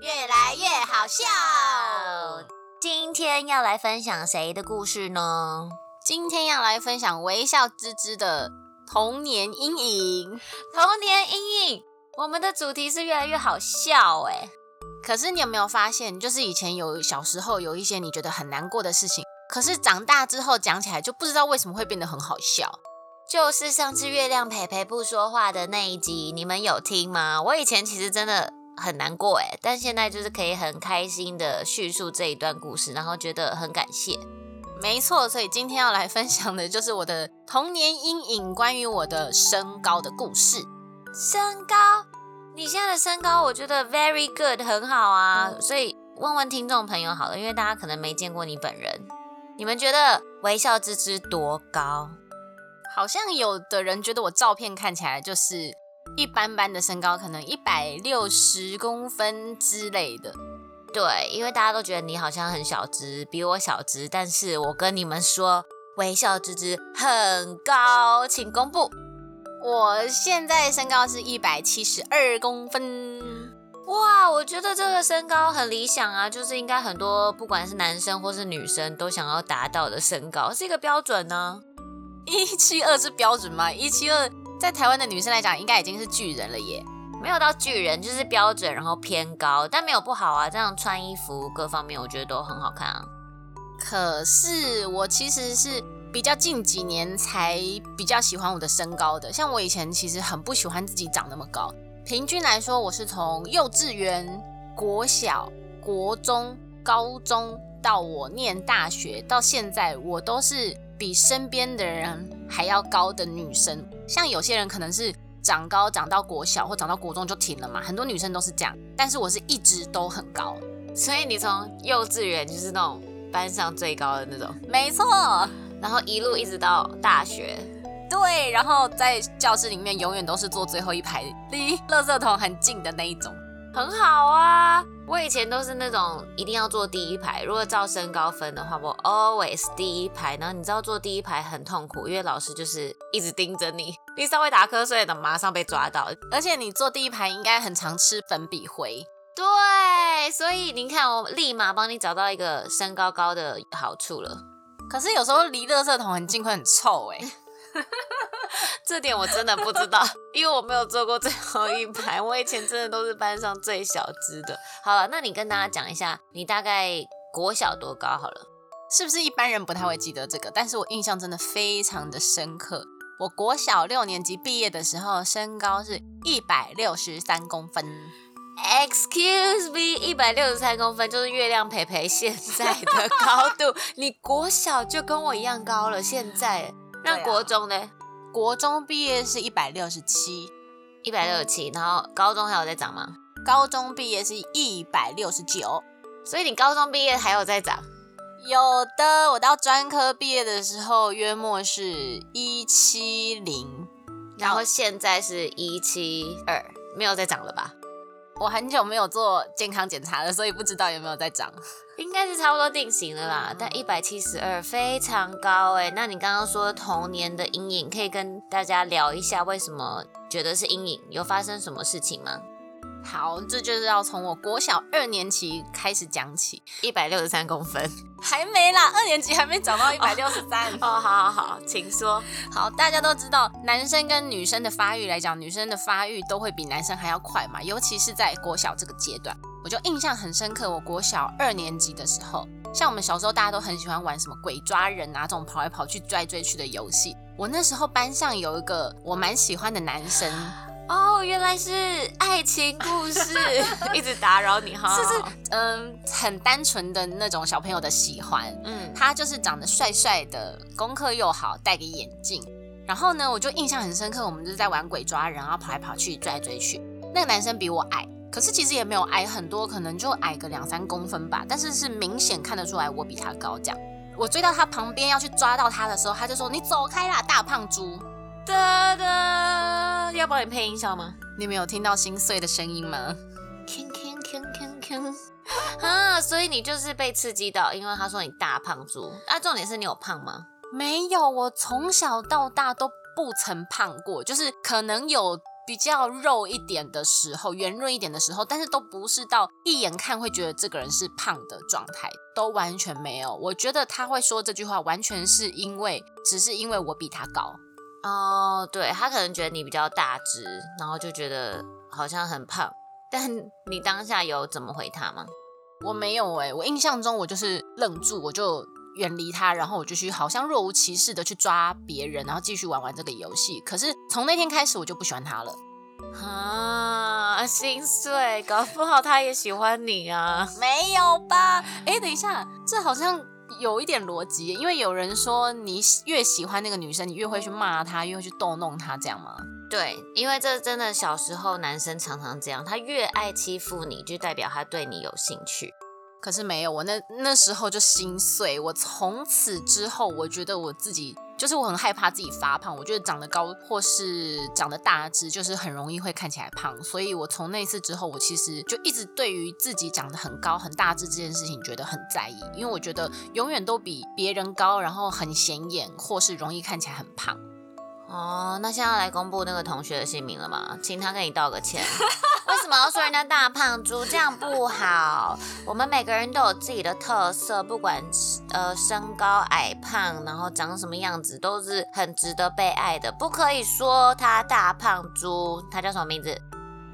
越来越好笑。今天要来分享谁的故事呢？今天要来分享微笑芝芝的童年阴影。童年阴影，我们的主题是越来越好笑哎。可是你有没有发现，就是以前有小时候有一些你觉得很难过的事情，可是长大之后讲起来就不知道为什么会变得很好笑。就是上次月亮陪陪不说话的那一集，你们有听吗？我以前其实真的很难过诶，但现在就是可以很开心的叙述这一段故事，然后觉得很感谢。没错，所以今天要来分享的就是我的童年阴影，关于我的身高的故事。身高，你现在的身高我觉得 very good，很好啊。所以问问听众朋友好了，因为大家可能没见过你本人，你们觉得微笑之之多高？好像有的人觉得我照片看起来就是一般般的身高，可能一百六十公分之类的。对，因为大家都觉得你好像很小只，比我小只。但是我跟你们说，微笑之之很高，请公布。我现在身高是一百七十二公分。哇，我觉得这个身高很理想啊，就是应该很多不管是男生或是女生都想要达到的身高，是一个标准呢。一七二是标准吗？一七二在台湾的女生来讲，应该已经是巨人了耶。没有到巨人，就是标准，然后偏高，但没有不好啊。这样穿衣服各方面，我觉得都很好看啊。可是我其实是比较近几年才比较喜欢我的身高的。像我以前其实很不喜欢自己长那么高。平均来说，我是从幼稚园、国小、国中、高中到我念大学到现在，我都是。比身边的人还要高的女生，像有些人可能是长高长到国小或长到国中就停了嘛，很多女生都是这样。但是我是一直都很高，所以你从幼稚园就是那种班上最高的那种，没错。然后一路一直到大学，对，然后在教室里面永远都是坐最后一排，离垃圾桶很近的那一种。很好啊，我以前都是那种一定要坐第一排。如果照身高分的话，我 always 第一排。然后你知道坐第一排很痛苦，因为老师就是一直盯着你，你稍微打瞌睡的马上被抓到。而且你坐第一排应该很常吃粉笔灰。对，所以您看我立马帮你找到一个身高高的好处了。可是有时候离垃圾桶很近会很臭哎。这点我真的不知道，因为我没有坐过最后一排。我以前真的都是班上最小只的。好了，那你跟大家讲一下，你大概国小多高好了？是不是一般人不太会记得这个？但是我印象真的非常的深刻。我国小六年级毕业的时候，身高是一百六十三公分。Excuse me，一百六十三公分就是月亮培培现在的高度。你国小就跟我一样高了，现在。那国中呢？国中毕业是一百六十七，一百六十七。然后高中还有在涨吗？高中毕业是一百六十九，所以你高中毕业还有在涨？有的，我到专科毕业的时候约莫是一七零，然后现在是一七二，没有再涨了吧？我很久没有做健康检查了，所以不知道有没有在长。应该是差不多定型了啦，但一百七十二非常高哎。那你刚刚说童年的阴影，可以跟大家聊一下，为什么觉得是阴影？有发生什么事情吗？好，这就是要从我国小二年级开始讲起。一百六十三公分，还没啦，二年级还没长到一百六十三。哦，好好好，请说。好，大家都知道，男生跟女生的发育来讲，女生的发育都会比男生还要快嘛，尤其是在国小这个阶段，我就印象很深刻。我国小二年级的时候，像我们小时候大家都很喜欢玩什么鬼抓人啊，这种跑来跑去、追来追去的游戏。我那时候班上有一个我蛮喜欢的男生。哦，原来是爱情故事，一直打扰你哈。就是嗯，很单纯的那种小朋友的喜欢。嗯，他就是长得帅帅的，功课又好，戴个眼镜。然后呢，我就印象很深刻，我们就是在玩鬼抓人，然后跑来跑去，追来追去。那个男生比我矮，可是其实也没有矮很多，可能就矮个两三公分吧。但是是明显看得出来我比他高。这样，我追到他旁边要去抓到他的时候，他就说：“你走开啦，大胖猪。”哒哒，要帮你配音效吗？你们有听到心碎的声音吗？啊！所以你就是被刺激到，因为他说你大胖猪。啊，重点是你有胖吗？没有，我从小到大都不曾胖过，就是可能有比较肉一点的时候，圆润一点的时候，但是都不是到一眼看会觉得这个人是胖的状态，都完全没有。我觉得他会说这句话，完全是因为只是因为我比他高。哦，对他可能觉得你比较大只，然后就觉得好像很胖。但 你当下有怎么回他吗？我没有哎，我印象中我就是愣住，我就远离他，然后我就去好像若无其事的去抓别人，然后继续玩玩这个游戏。可是从那天开始，我就不喜欢他了。啊，心碎，搞不好他也喜欢你啊？没有吧？哎，等一下，这好像。有一点逻辑，因为有人说你越喜欢那个女生，你越会去骂她，越会去逗弄她，这样吗？对，因为这真的小时候男生常常这样，他越爱欺负你，就代表他对你有兴趣。可是没有，我那那时候就心碎。我从此之后，我觉得我自己。就是我很害怕自己发胖，我觉得长得高或是长得大只，就是很容易会看起来胖。所以我从那次之后，我其实就一直对于自己长得很高很大只这件事情觉得很在意，因为我觉得永远都比别人高，然后很显眼，或是容易看起来很胖。哦，那现在要来公布那个同学的姓名了吗？请他跟你道个歉。为什么要说人家大胖猪？这样不好。我们每个人都有自己的特色，不管呃身高矮胖，然后长什么样子，都是很值得被爱的。不可以说他大胖猪。他叫什么名字？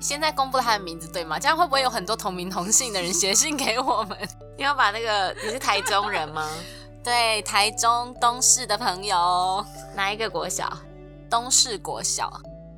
现在公布他的名字对吗？这样会不会有很多同名同姓的人写信给我们？你要把那个你是台中人吗？对，台中东市的朋友。哪一个国小？东市国小，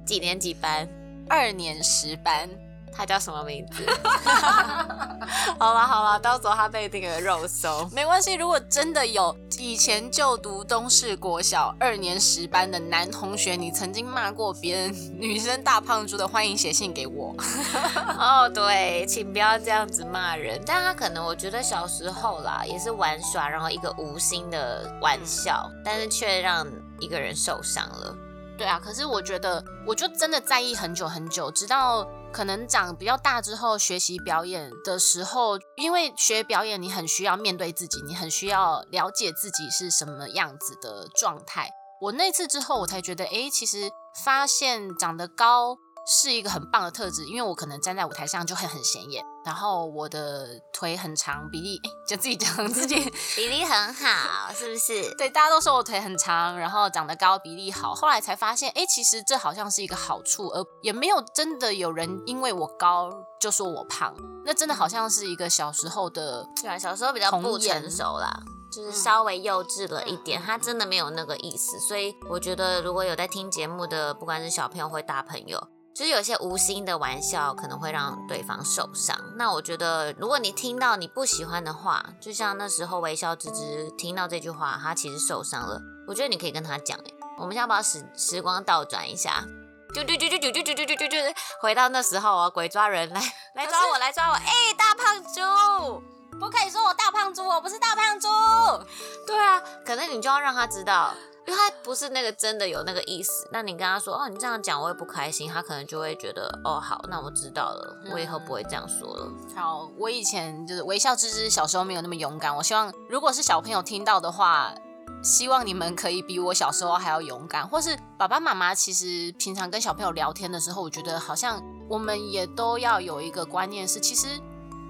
几年几班？二年十班。他叫什么名字？好了好了，到时候他被那个肉搜，没关系。如果真的有以前就读东市国小二年十班的男同学，你曾经骂过别人女生大胖猪的，欢迎写信给我。哦，对，请不要这样子骂人。但他可能我觉得小时候啦，也是玩耍，然后一个无心的玩笑，但是却让一个人受伤了。对啊，可是我觉得，我就真的在意很久很久，直到可能长比较大之后，学习表演的时候，因为学表演，你很需要面对自己，你很需要了解自己是什么样子的状态。我那次之后，我才觉得，哎，其实发现长得高。是一个很棒的特质，因为我可能站在舞台上就会很显眼，然后我的腿很长，比例哎，就自己讲自己 比例很好，是不是？对，大家都说我腿很长，然后长得高，比例好。后来才发现，哎，其实这好像是一个好处，而也没有真的有人因为我高就说我胖。那真的好像是一个小时候的，对啊，小时候比较不成熟啦，就是稍微幼稚了一点。他真的没有那个意思，所以我觉得如果有在听节目的，不管是小朋友或大朋友。就是有些无心的玩笑可能会让对方受伤。那我觉得，如果你听到你不喜欢的话，就像那时候微笑之之听到这句话，他其实受伤了。我觉得你可以跟他讲，哎，我们现在把时时光倒转一下，就就就就就就就就就就回到那时候啊，鬼抓人来来抓我来抓我，哎，大胖猪，不可以说我大胖猪，我不是大胖猪。对啊，可能你就要让他知道。因为他不是那个真的有那个意思，那你跟他说哦，你这样讲我也不开心，他可能就会觉得哦好，那我知道了，我以后不会这样说了。好，我以前就是微笑之之，小时候没有那么勇敢。我希望如果是小朋友听到的话，希望你们可以比我小时候还要勇敢，或是爸爸妈妈其实平常跟小朋友聊天的时候，我觉得好像我们也都要有一个观念是，其实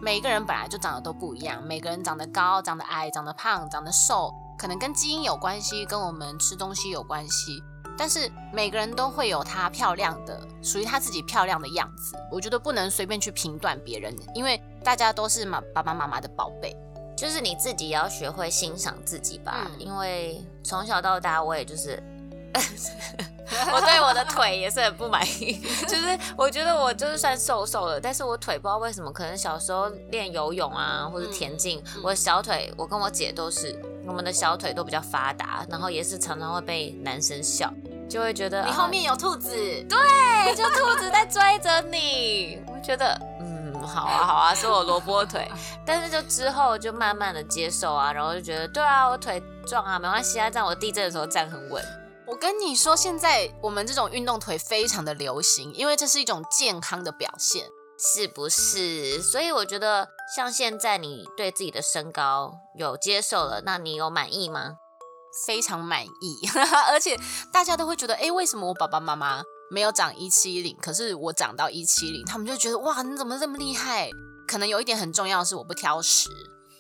每个人本来就长得都不一样，每个人长得高、长得矮、长得胖、长得瘦。可能跟基因有关系，跟我们吃东西有关系，但是每个人都会有他漂亮的，属于他自己漂亮的样子。我觉得不能随便去评断别人，因为大家都是妈爸爸妈妈的宝贝，就是你自己也要学会欣赏自己吧。因为从小到大，我也就是，我对我的腿也是很不满意，就是我觉得我就是算瘦瘦的，但是我腿不知道为什么，可能小时候练游泳啊或者田径，我的小腿，我跟我姐都是。我们的小腿都比较发达，然后也是常常会被男生笑，就会觉得你后面有兔子，对，就兔子在追着你。我觉得，嗯，好啊，好啊，是我萝卜腿。但是就之后就慢慢的接受啊，然后就觉得，对啊，我腿壮啊，没关系啊，这样我地震的时候站很稳。我跟你说，现在我们这种运动腿非常的流行，因为这是一种健康的表现。是不是？所以我觉得，像现在你对自己的身高有接受了，那你有满意吗？非常满意，而且大家都会觉得，哎，为什么我爸爸妈妈没有长一七零，可是我长到一七零，他们就觉得哇，你怎么这么厉害？可能有一点很重要的是，我不挑食。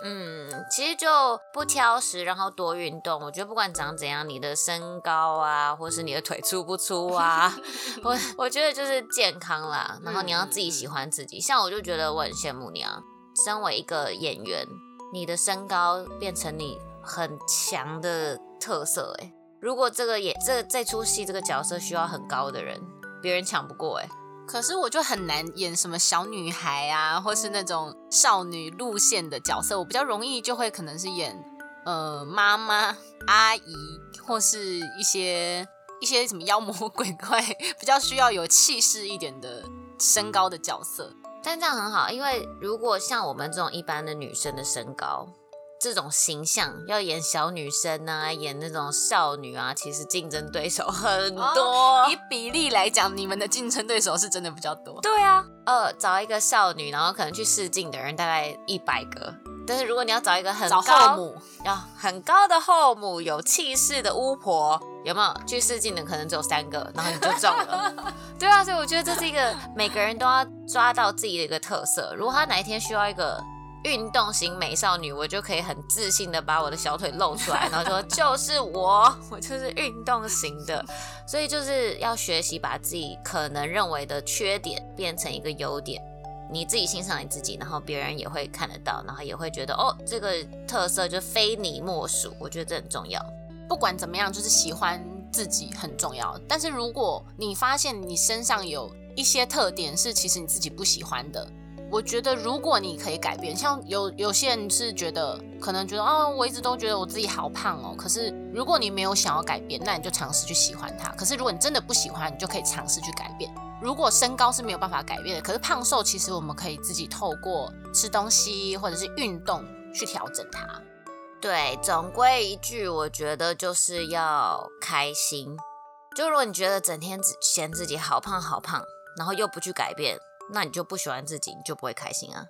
嗯，其实就不挑食，然后多运动。我觉得不管长怎样，你的身高啊，或是你的腿粗不粗啊，我我觉得就是健康啦。然后你要自己喜欢自己。像我就觉得我很羡慕你啊，身为一个演员，你的身高变成你很强的特色。哎，如果这个演这这出戏这个角色需要很高的人，别人抢不过哎。可是我就很难演什么小女孩啊，或是那种少女路线的角色。我比较容易就会可能是演呃妈妈、阿姨，或是一些一些什么妖魔 鬼怪，比较需要有气势一点的身高的角色。但这样很好，因为如果像我们这种一般的女生的身高。这种形象要演小女生啊，演那种少女啊，其实竞争对手很多。以比例来讲，你们的竞争对手是真的比较多。对啊，呃，找一个少女，然后可能去试镜的人大概一百个，但是如果你要找一个很高母，要很高的后母，有气势的巫婆，有没有？去试镜的可能只有三个，然后你就中了。对啊，所以我觉得这是一个每个人都要抓到自己的一个特色。如果他哪一天需要一个。运动型美少女，我就可以很自信的把我的小腿露出来，然后说就是我，我就是运动型的。所以就是要学习把自己可能认为的缺点变成一个优点，你自己欣赏你自己，然后别人也会看得到，然后也会觉得哦，这个特色就非你莫属。我觉得这很重要。不管怎么样，就是喜欢自己很重要。但是如果你发现你身上有一些特点是其实你自己不喜欢的。我觉得，如果你可以改变，像有有些人是觉得，可能觉得，哦，我一直都觉得我自己好胖哦。可是，如果你没有想要改变，那你就尝试去喜欢它。可是，如果你真的不喜欢，你就可以尝试去改变。如果身高是没有办法改变的，可是胖瘦，其实我们可以自己透过吃东西或者是运动去调整它。对，总归一句，我觉得就是要开心。就如果你觉得整天只嫌自己好胖好胖，然后又不去改变。那你就不喜欢自己，你就不会开心啊。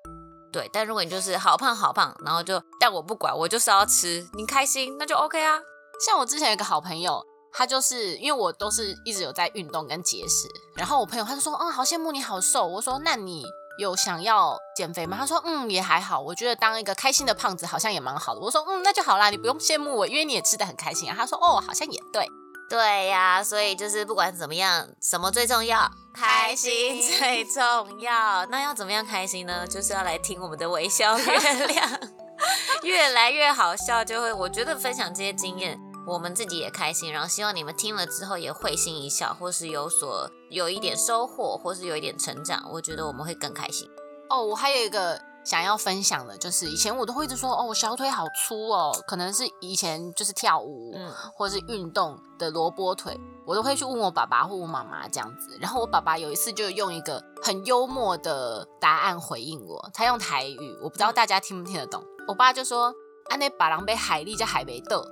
对，但如果你就是好胖好胖，然后就但我不管，我就是要吃，你开心那就 OK 啊。像我之前有个好朋友，他就是因为我都是一直有在运动跟节食，然后我朋友他就说，嗯，好羡慕你好瘦。我说，那你有想要减肥吗？他说，嗯，也还好。我觉得当一个开心的胖子好像也蛮好的。我说，嗯，那就好啦，你不用羡慕我，因为你也吃的很开心啊。他说，哦，好像也对。对呀，所以就是不管怎么样，什么最重要？开心最重要。那要怎么样开心呢？就是要来听我们的微笑月亮，越来越好笑，就会我觉得分享这些经验，我们自己也开心，然后希望你们听了之后也会心一笑，或是有所有一点收获，或是有一点成长，我觉得我们会更开心。哦，我还有一个。想要分享的就是，以前我都会一直说哦，我小腿好粗哦，可能是以前就是跳舞或者是运动的萝卜腿，我都会去问我爸爸或我妈妈这样子。然后我爸爸有一次就用一个很幽默的答案回应我，他用台语，我不知道大家听不听得懂。我爸就说：“安内把狼被海蛎叫海梅豆。”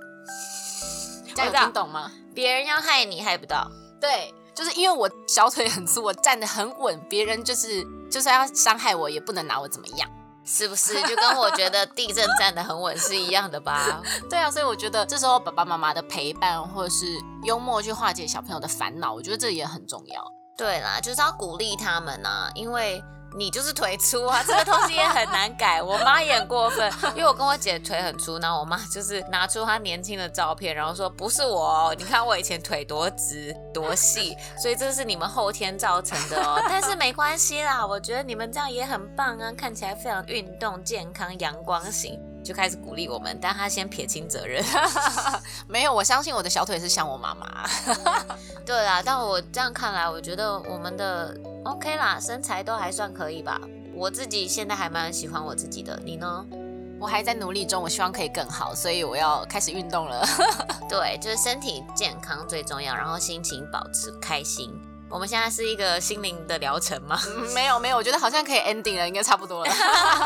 这样听懂吗？别人要害你害不到，对，就是因为我小腿很粗，我站得很稳，别人就是就算要伤害我，也不能拿我怎么样。是不是就跟我觉得地震站得很稳是一样的吧？对啊，所以我觉得这时候爸爸妈妈的陪伴或者是幽默去化解小朋友的烦恼，我觉得这也很重要。对啦，就是要鼓励他们啊，因为。你就是腿粗啊，这个东西也很难改。我妈也很过分，因为我跟我姐腿很粗，然后我妈就是拿出她年轻的照片，然后说不是我，你看我以前腿多直多细，所以这是你们后天造成的哦。但是没关系啦，我觉得你们这样也很棒啊，看起来非常运动、健康、阳光型。就开始鼓励我们，但他先撇清责任。没有，我相信我的小腿是像我妈妈。对啦，但我这样看来，我觉得我们的 OK 啦，身材都还算可以吧。我自己现在还蛮喜欢我自己的，你呢？我还在努力中，我希望可以更好，所以我要开始运动了。对，就是身体健康最重要，然后心情保持开心。我们现在是一个心灵的疗程吗？没有没有，我觉得好像可以 ending 了，应该差不多了。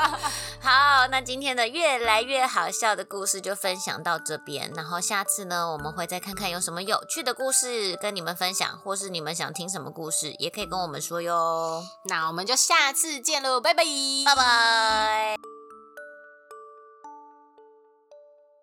好，那今天的越来越好笑的故事就分享到这边，然后下次呢，我们会再看看有什么有趣的故事跟你们分享，或是你们想听什么故事，也可以跟我们说哟。那我们就下次见喽，拜拜，拜拜。